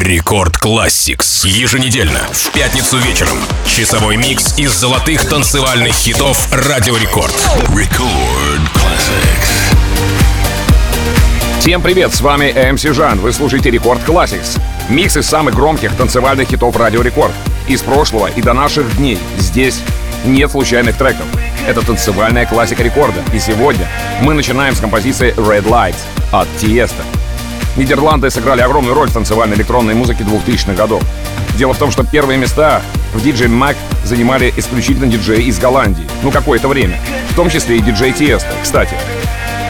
Record Classics. Еженедельно, в пятницу вечером. Часовой микс из золотых танцевальных хитов Радио Рекорд. Record Classics. Всем привет, с вами MC Жан. Вы слушаете Record Classics. Микс из самых громких танцевальных хитов Радио Рекорд. Из прошлого и до наших дней. Здесь нет случайных треков. Это танцевальная классика рекорда. И сегодня мы начинаем с композиции Red Lights от Тиеста. Нидерланды сыграли огромную роль в танцевальной электронной музыке 2000-х годов. Дело в том, что первые места в DJ Mac занимали исключительно диджеи из Голландии. Ну, какое-то время. В том числе и диджей Тиеста, кстати.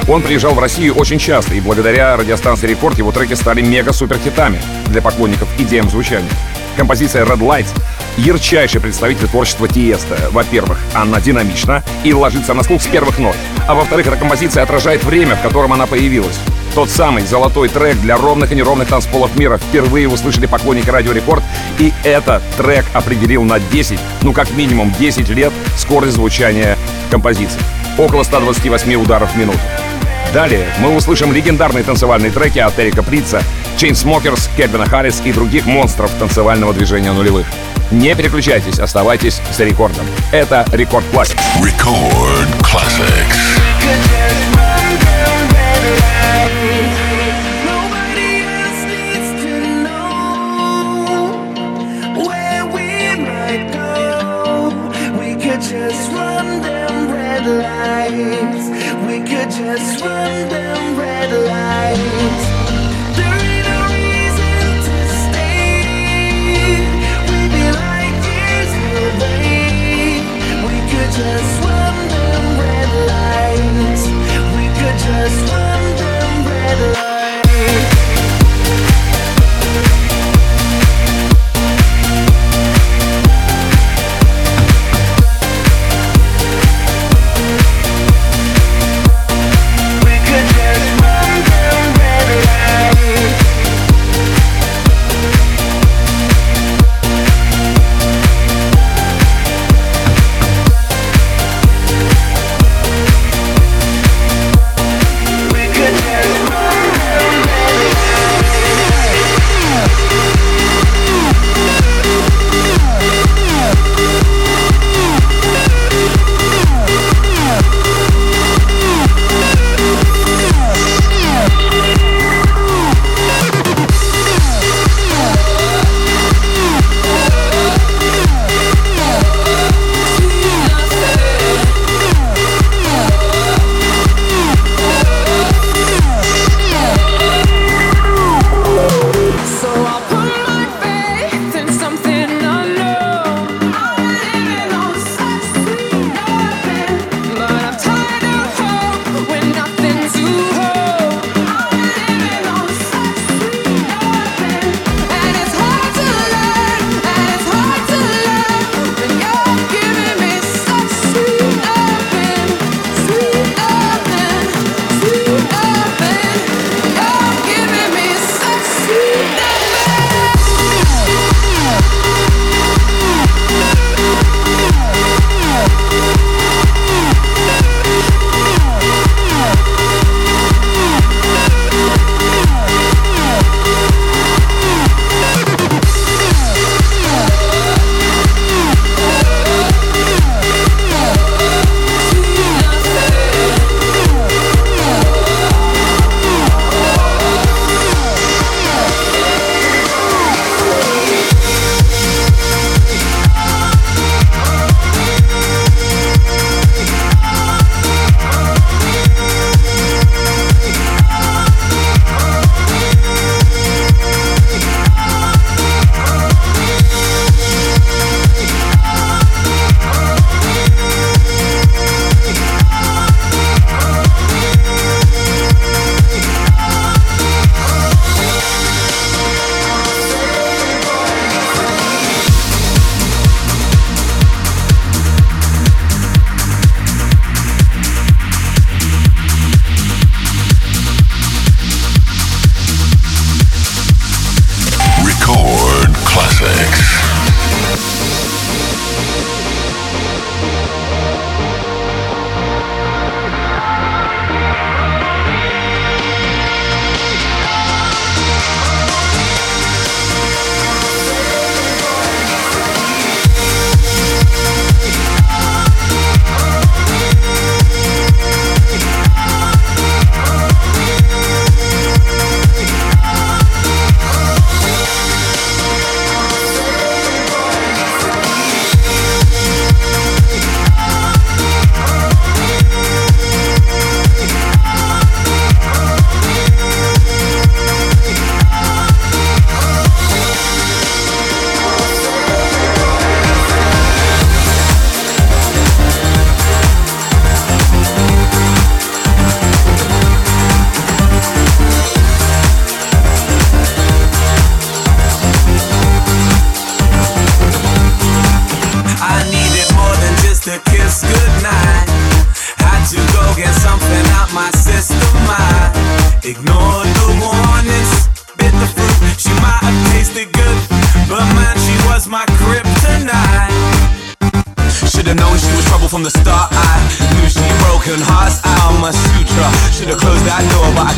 Он приезжал в Россию очень часто, и благодаря радиостанции Рекорд его треки стали мега-супер хитами для поклонников идеям звучания. Композиция Red Lights — ярчайший представитель творчества Тиеста. Во-первых, она динамична и ложится на слух с первых нот. А во-вторых, эта композиция отражает время, в котором она появилась. Тот самый золотой трек для ровных и неровных танцполов мира впервые услышали поклонники Радио Рекорд, и этот трек определил на 10, ну как минимум 10 лет скорость звучания композиции. Около 128 ударов в минуту. Далее мы услышим легендарные танцевальные треки от Эрика Прица, Chainsmokers, Кельвина Харрис и других монстров танцевального движения нулевых. Не переключайтесь, оставайтесь с рекордом. Это Record Classics. Record Classics.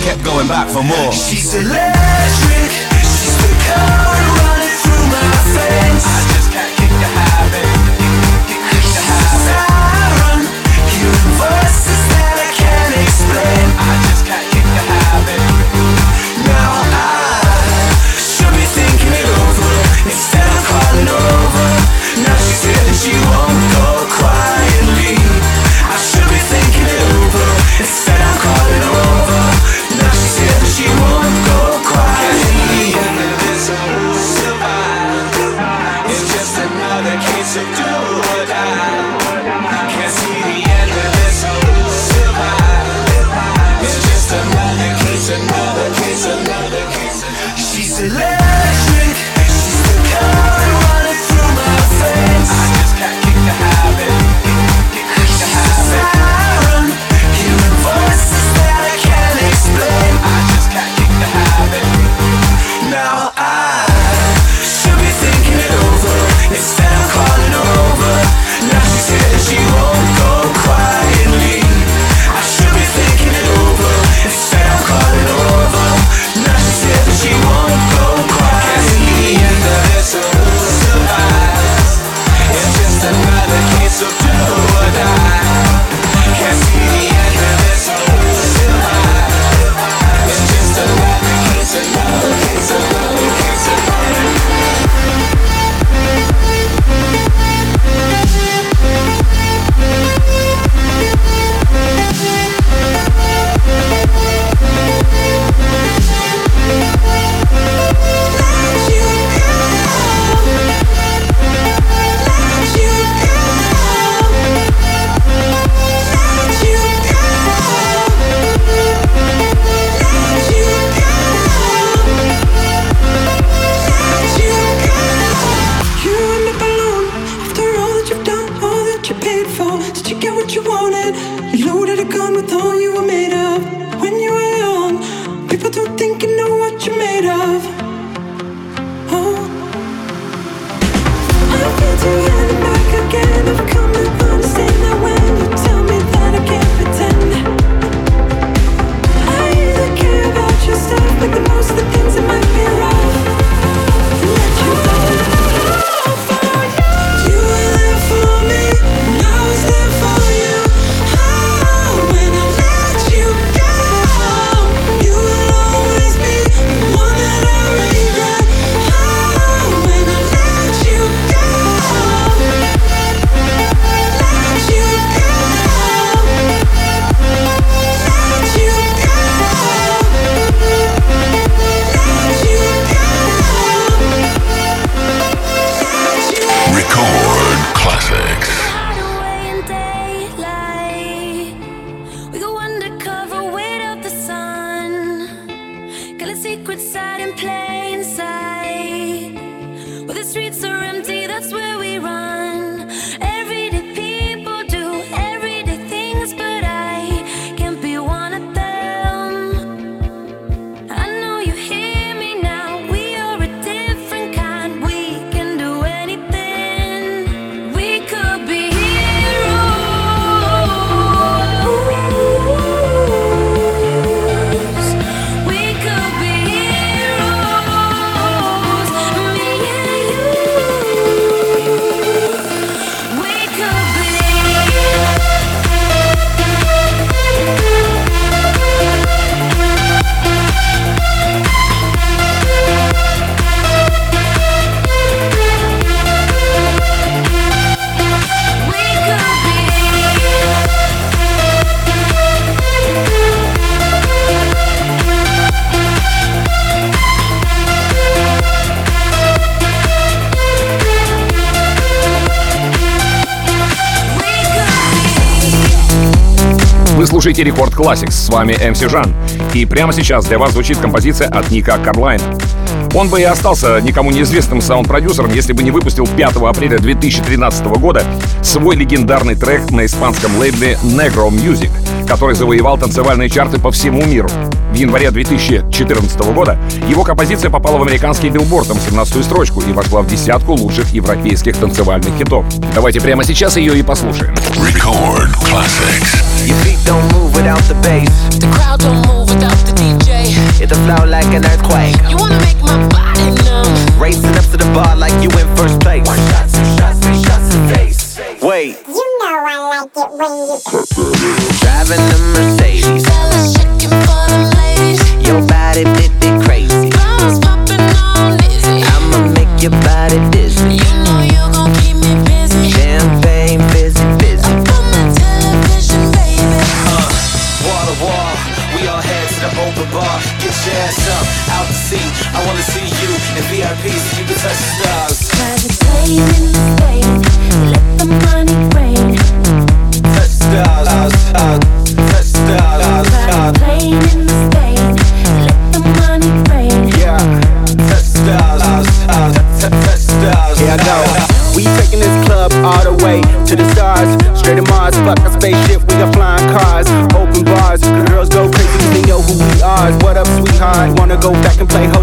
kept going back for more. She's electric, she's the color. and play. слушаете Record Classics, с вами MC Жан. И прямо сейчас для вас звучит композиция от Ника Карлайна. Он бы и остался никому неизвестным саунд-продюсером, если бы не выпустил 5 апреля 2013 года свой легендарный трек на испанском лейбле Negro Music — который завоевал танцевальные чарты по всему миру. В январе 2014 года его композиция попала в американский билборд на 17 строчку и вошла в десятку лучших европейских танцевальных хитов. Давайте прямо сейчас ее и послушаем. Racing up to the bar like you in first place. like it when you. Driving a Mercedes.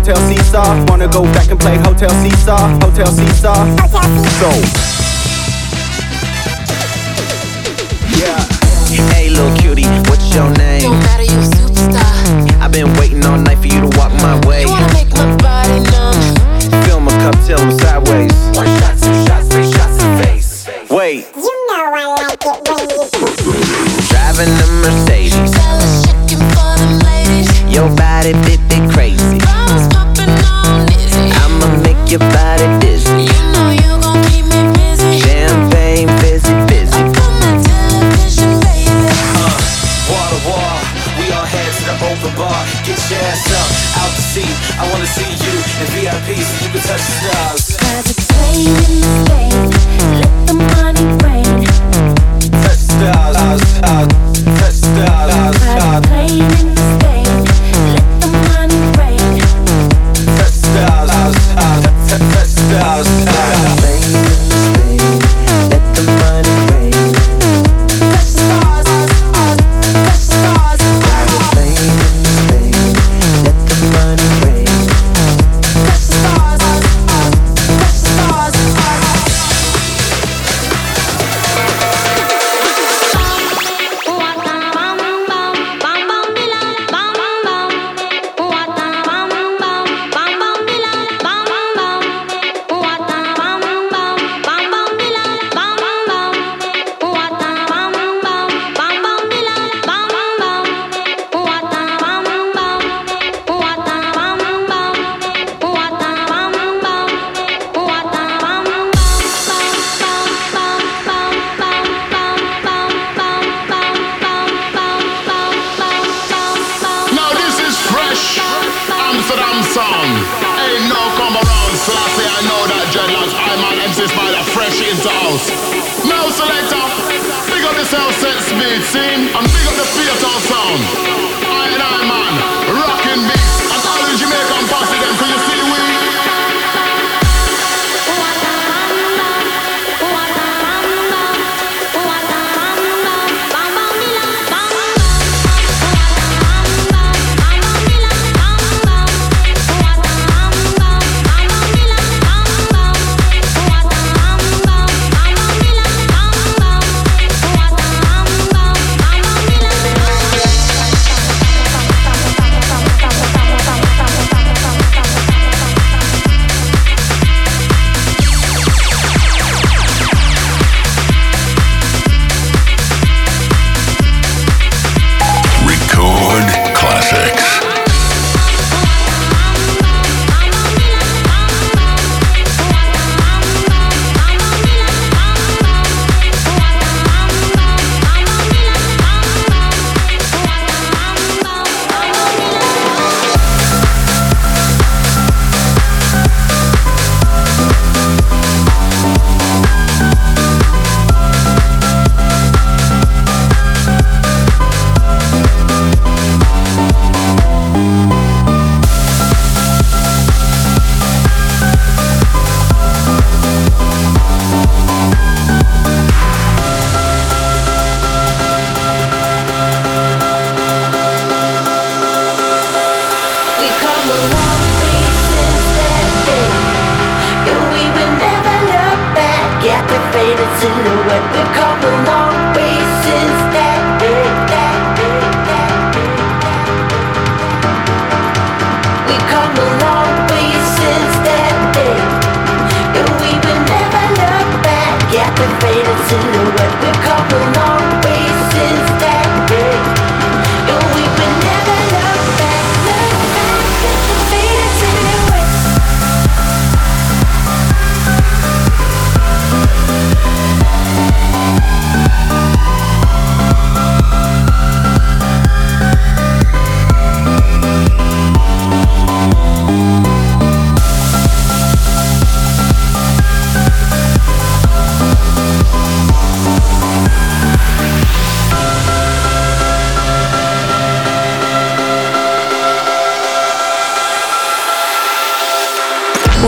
Hotel Seesaw. Wanna go back and play Hotel Seesaw, Hotel Seesaw. So. Yeah. Hey, little cutie, what's your name? Don't matter, you superstar. I've been waiting all night for you to walk my way. You wanna make my body numb. Fill my cup till I'm sideways.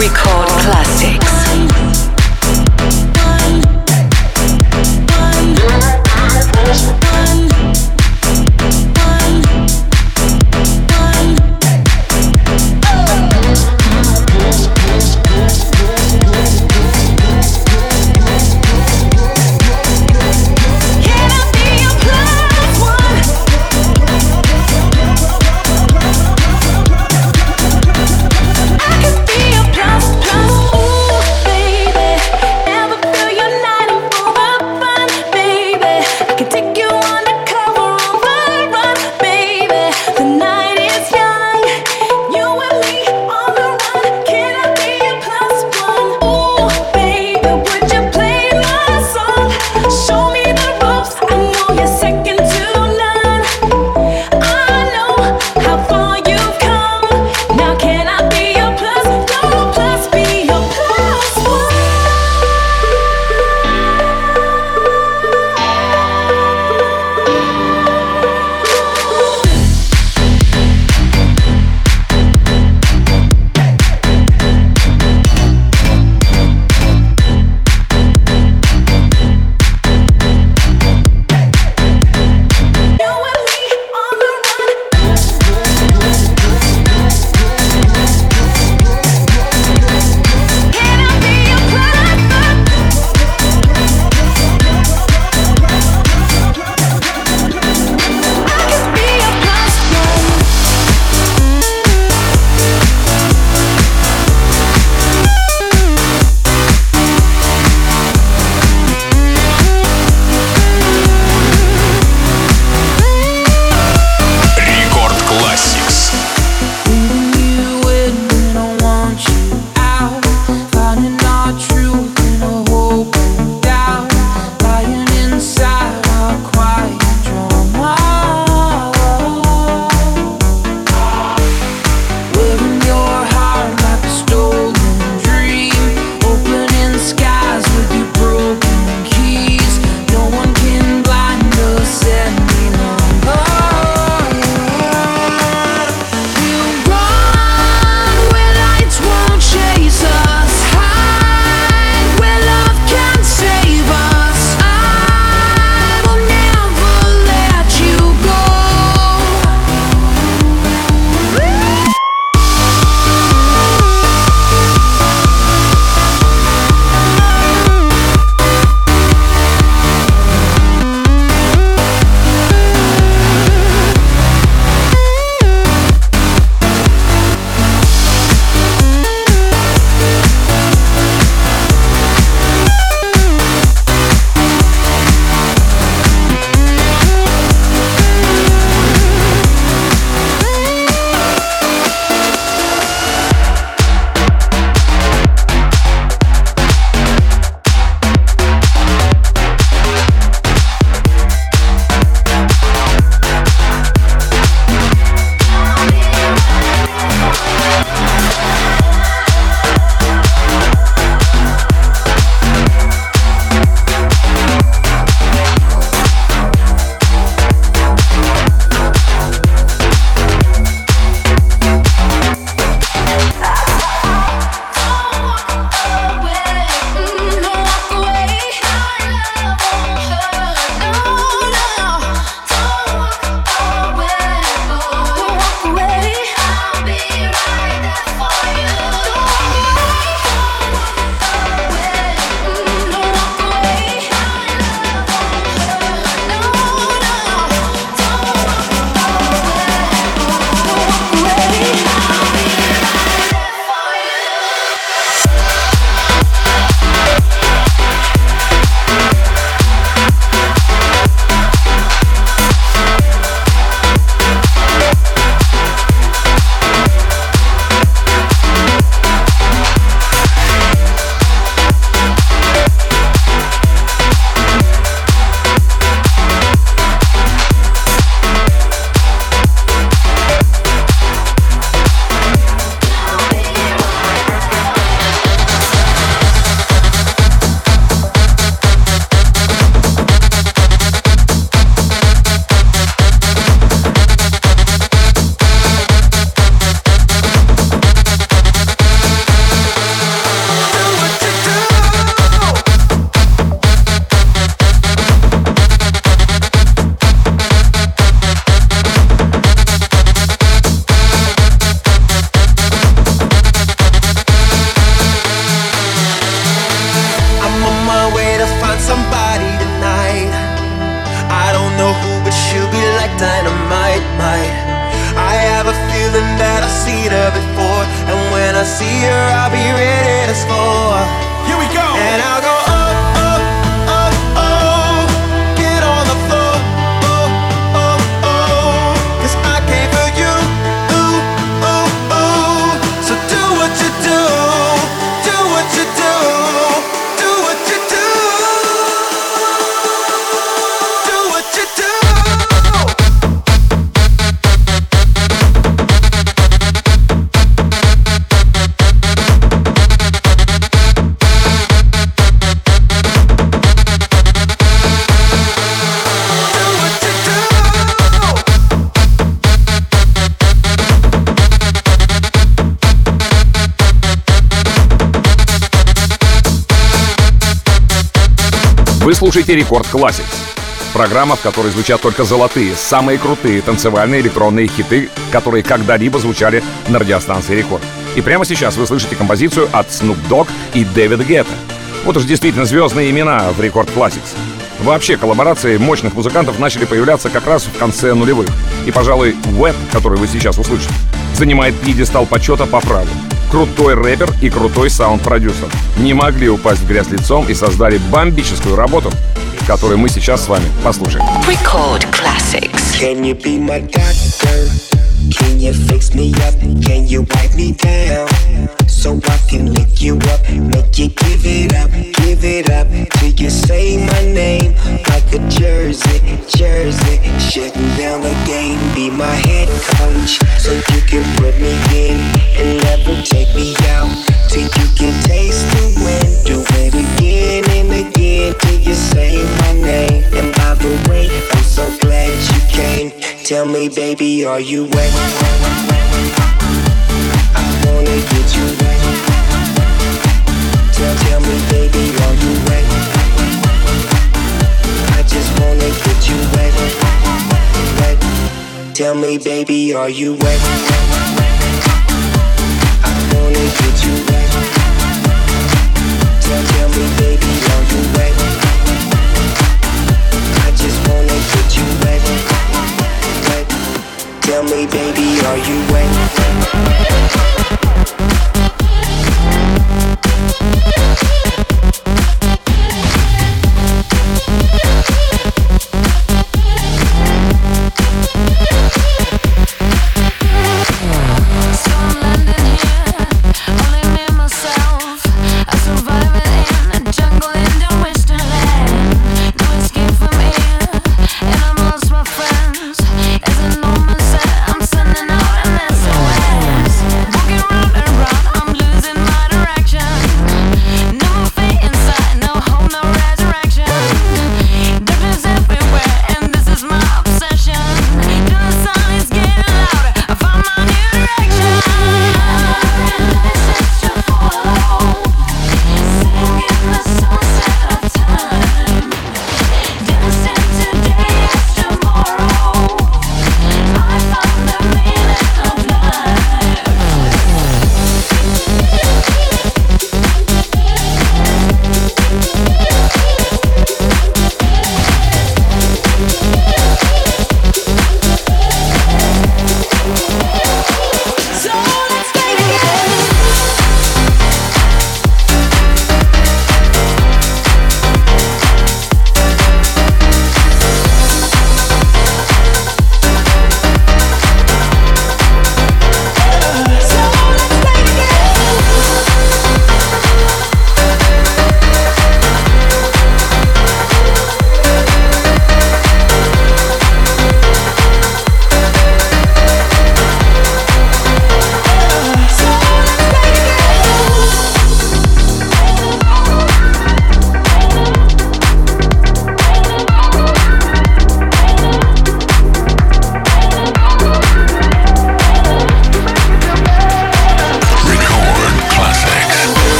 Record classics. Слушаете Record Classics. Программа, в которой звучат только золотые, самые крутые танцевальные электронные хиты, которые когда-либо звучали на радиостанции Рекорд. И прямо сейчас вы слышите композицию от Snoop Dogg и Дэвида Гетта. Вот уж действительно звездные имена в Record Classics. Вообще, коллаборации мощных музыкантов начали появляться как раз в конце нулевых. И, пожалуй, Sweat, который вы сейчас услышите, занимает пьедестал почета по праву. Крутой рэпер и крутой саунд-продюсер. Не могли упасть в грязь лицом и создали бомбическую работу, которую мы сейчас с вами послушаем. Record Classics. Can you be my doctor? Can you fix me up? Can you wipe me down? So I can lick you up, make you give it up, give it up till you say my name like a jersey, jersey. Shutting down the game, be my head coach, so you can put me in and never take me out till you can taste the wind. Do it again and again till you say my name. And by the way, I'm so glad you came. Tell me, baby, are you wet? I wanna get you wet. Tell, tell me, baby, are you wet? I just wanna get you wet. Wet. Tell me, baby, are you wet? Are you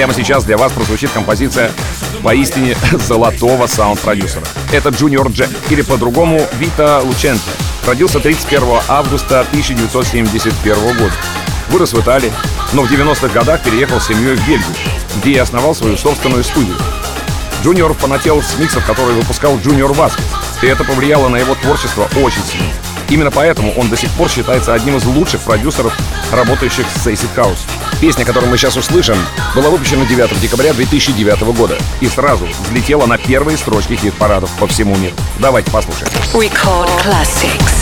прямо сейчас для вас прозвучит композиция поистине золотого саунд-продюсера. Это Junior Jack, или по-другому Vito Lucente. Родился 31 августа 1971 года. Вырос в Италии, но в 90-х годах переехал с семьей в Бельгию, где и основал свою собственную студию. Junior фанател с миксов, который выпускал Junior Vasquez, и это повлияло на его творчество очень сильно. Именно поэтому он до сих пор считается одним из лучших продюсеров, работающих с Acid House. Песня, которую мы сейчас услышим, была выпущена 9 декабря 2009 года и сразу взлетела на первые строчки хит-парадов по всему миру. Давайте послушаем. Record Classics.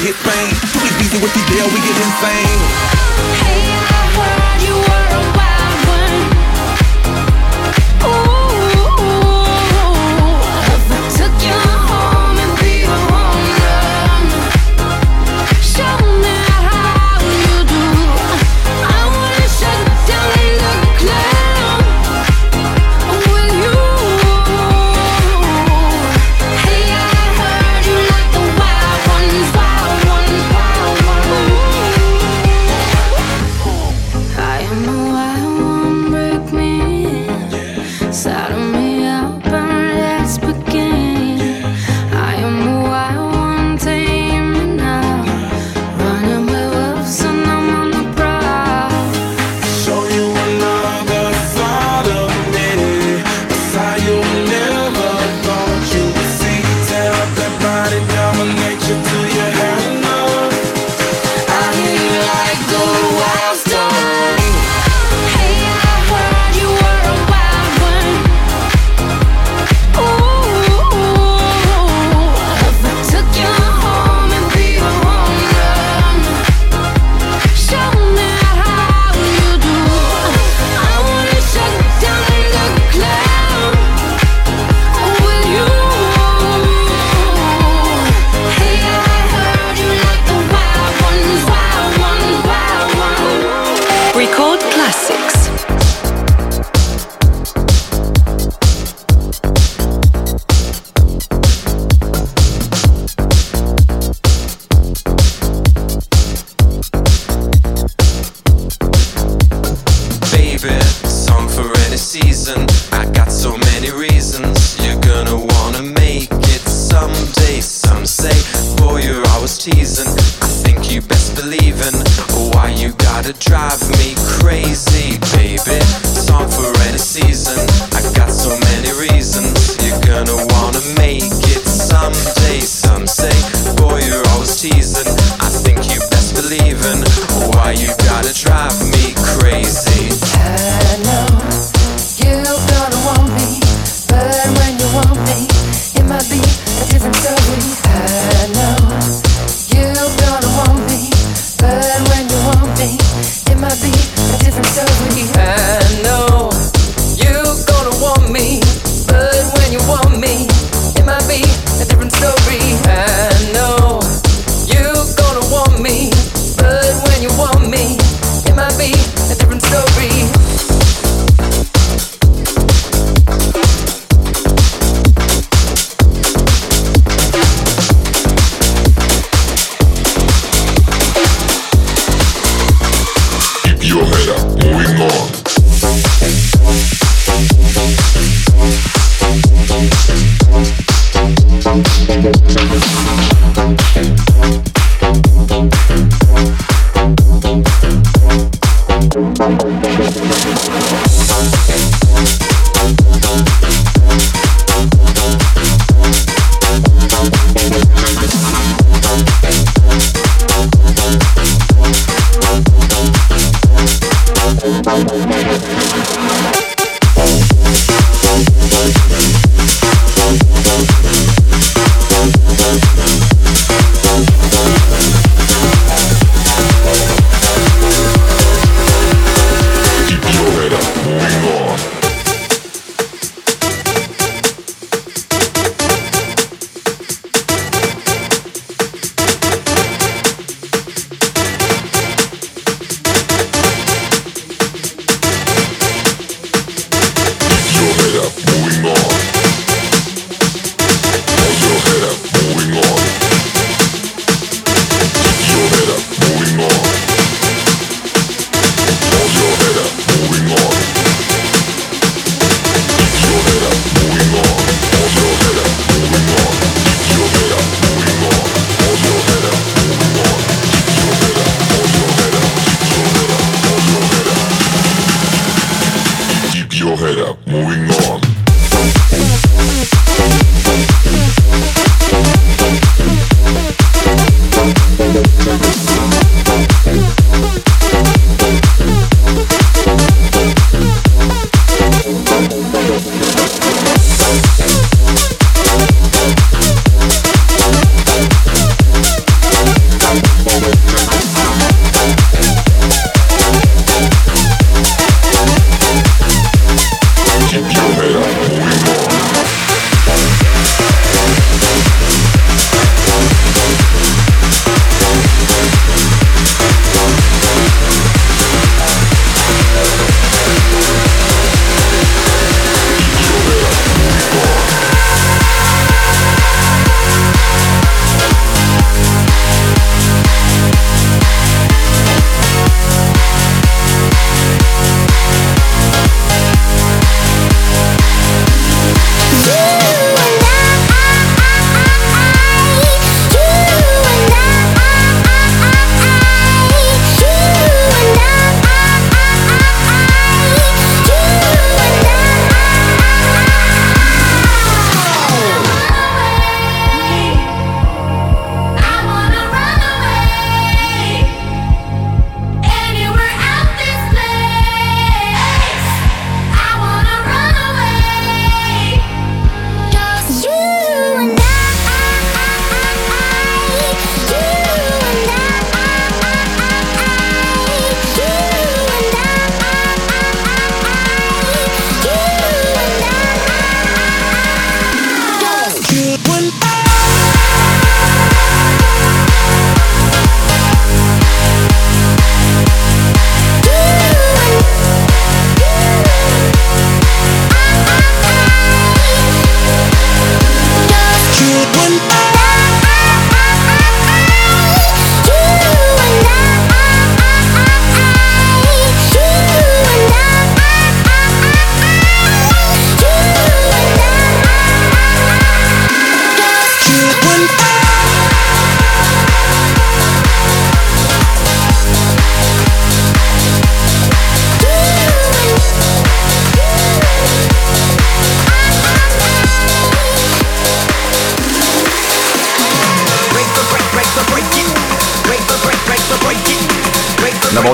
hit bang. inside of me.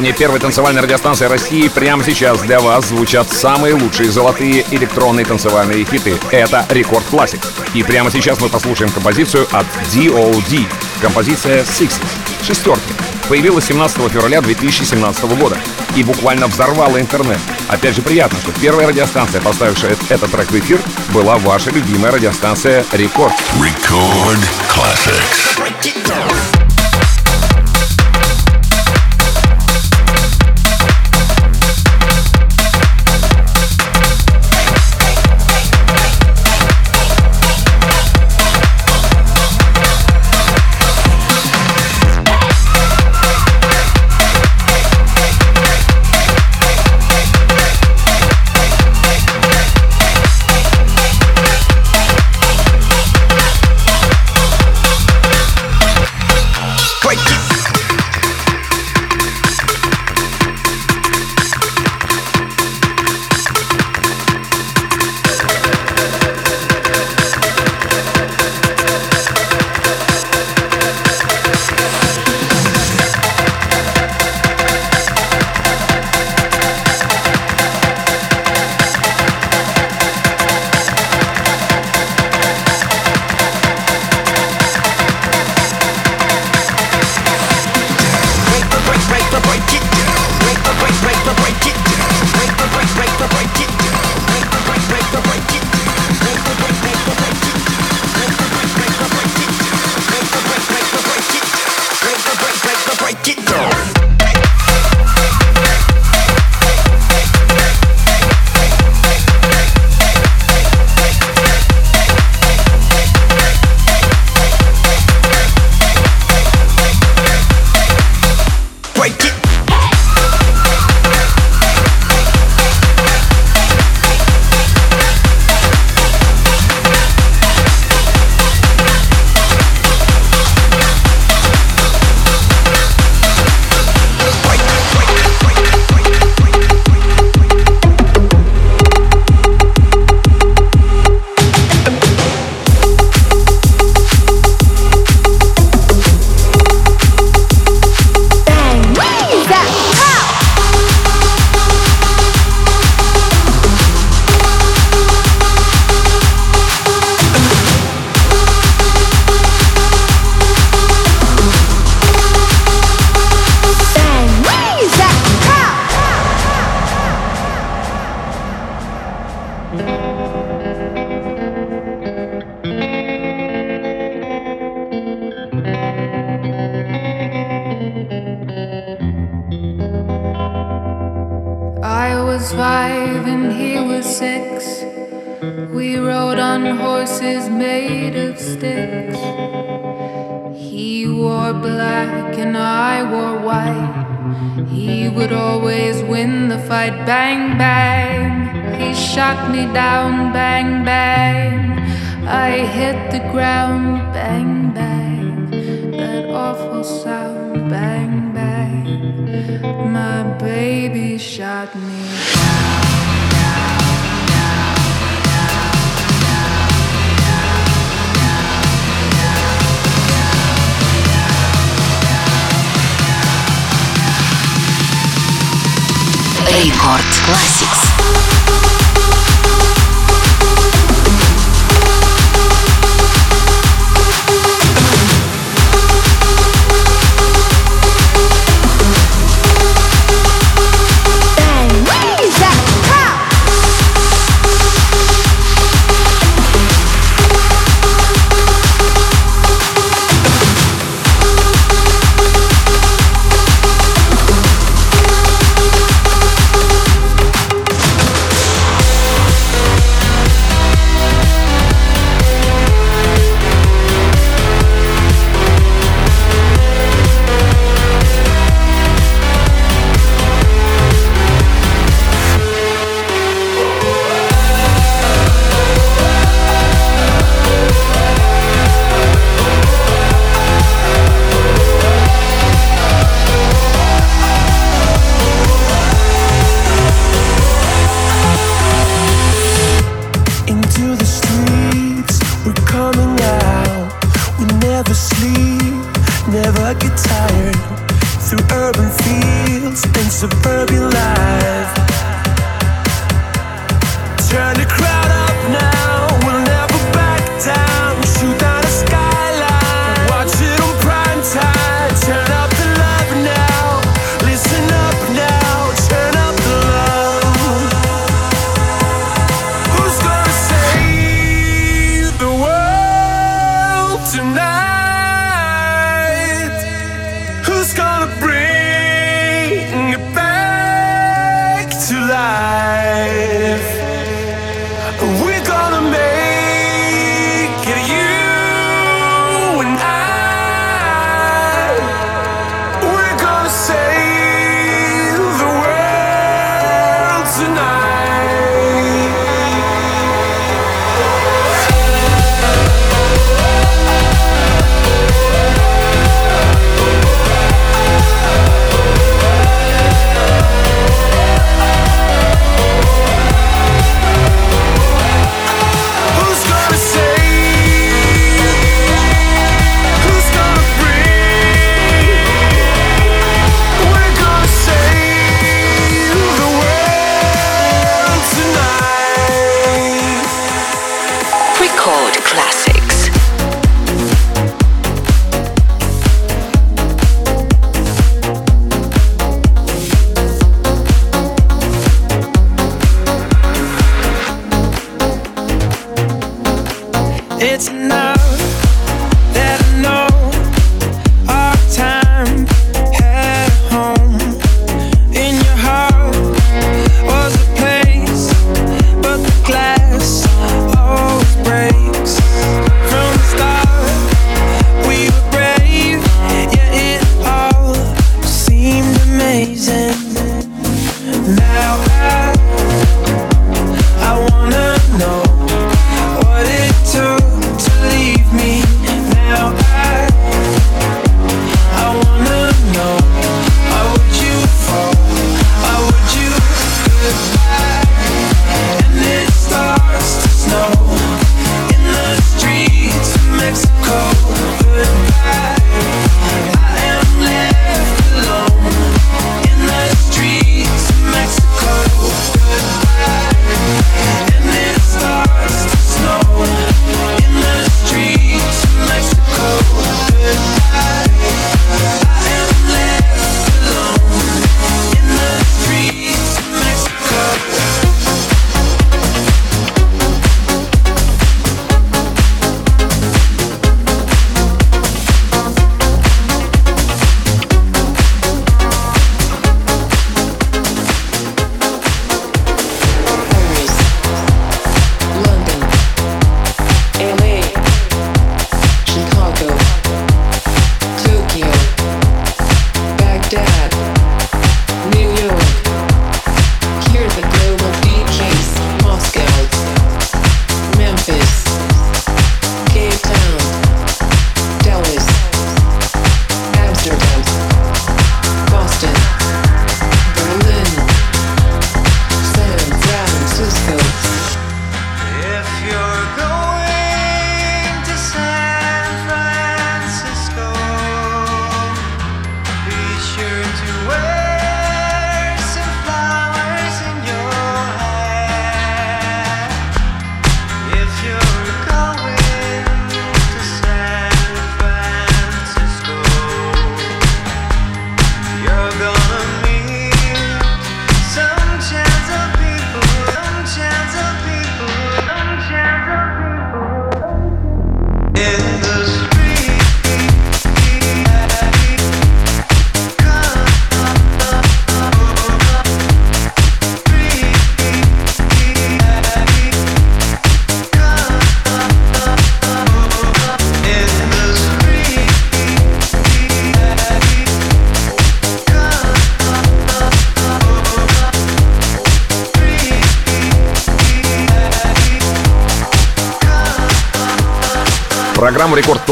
Волне первой танцевальной радиостанции России прямо сейчас для вас звучат самые лучшие золотые электронные танцевальные хиты. Это Record Classics. И прямо сейчас мы послушаем композицию от DOD. Композиция Sixes. Шестерки. Появилась 17 февраля 2017 года и буквально взорвала интернет. Опять же приятно, что первая радиостанция, поставившая этот трек в эфир, была ваша любимая радиостанция Рекорд. Record Classics. Fight. Bang, bang. He shot me down. Bang, bang. I hit the ground. Bang, bang. That awful sound. Bang, bang. My baby shot Рекорд Classics.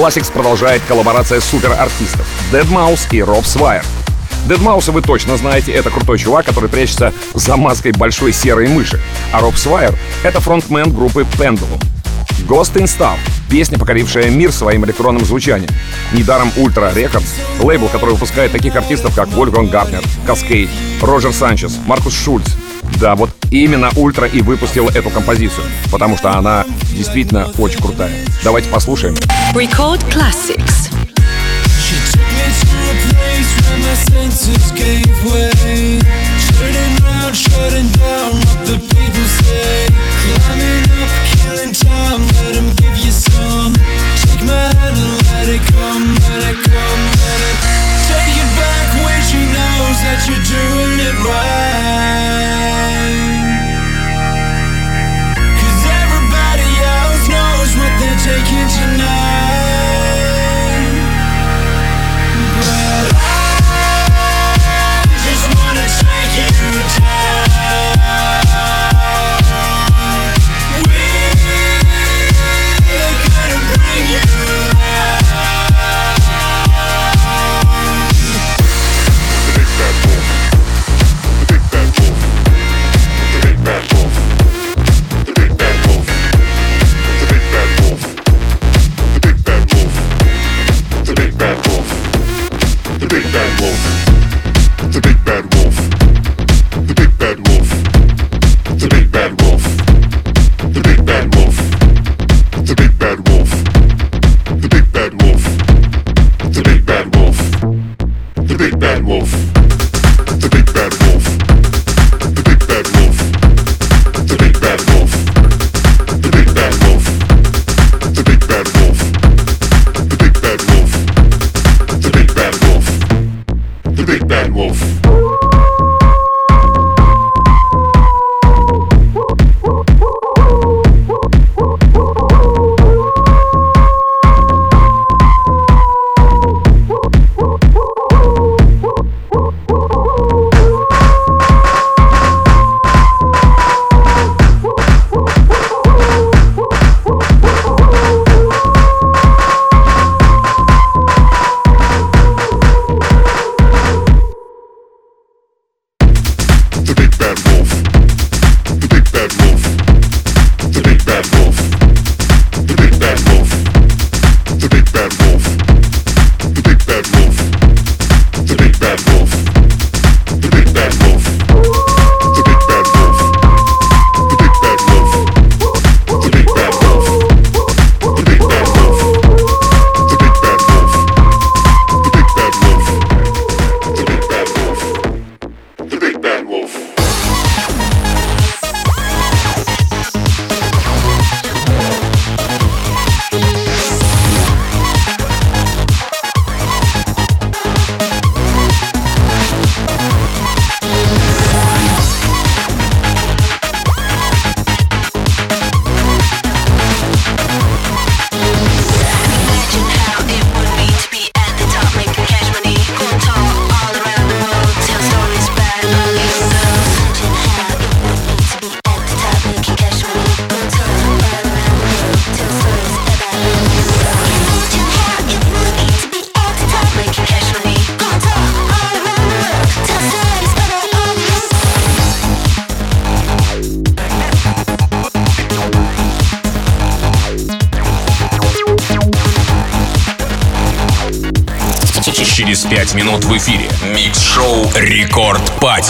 Classics продолжает коллаборация супер-артистов Deadmau5 и Rob Swire. Дедмауса вы точно знаете, это крутой чувак, который прячется за маской большой серой мыши. А Rob Swire — это фронтмен группы Pendulum. Ghost in Star — песня, покорившая мир своим электронным звучанием. Недаром Ultra Records — лейбл, который выпускает таких артистов, как Вольгон Гартнер, Каскейд, Роджер Санчес, Маркус Шульц. Да, вот именно Ультра и выпустил эту композицию, потому что она действительно очень крутая. Давайте послушаем. Record Classic.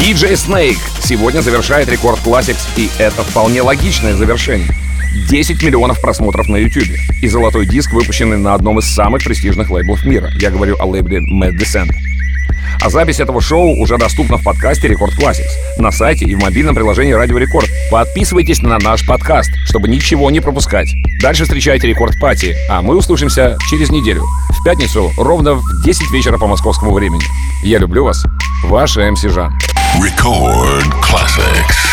DJ Snake сегодня завершает Record Classics, и это вполне логичное завершение. 10 миллионов просмотров на YouTube и золотой диск, выпущенный на одном из самых престижных лейблов мира. Я говорю о лейбле Mad Decent. А запись этого шоу уже доступна в подкасте Рекорд Classics, на сайте и в мобильном приложении Радио Рекорд. Подписывайтесь на наш подкаст, чтобы ничего не пропускать. Дальше встречайте Record Party, а мы услышимся через неделю, в пятницу, ровно в 10 вечера по московскому времени. Я люблю вас. Ваш МС Жан. Record Classics.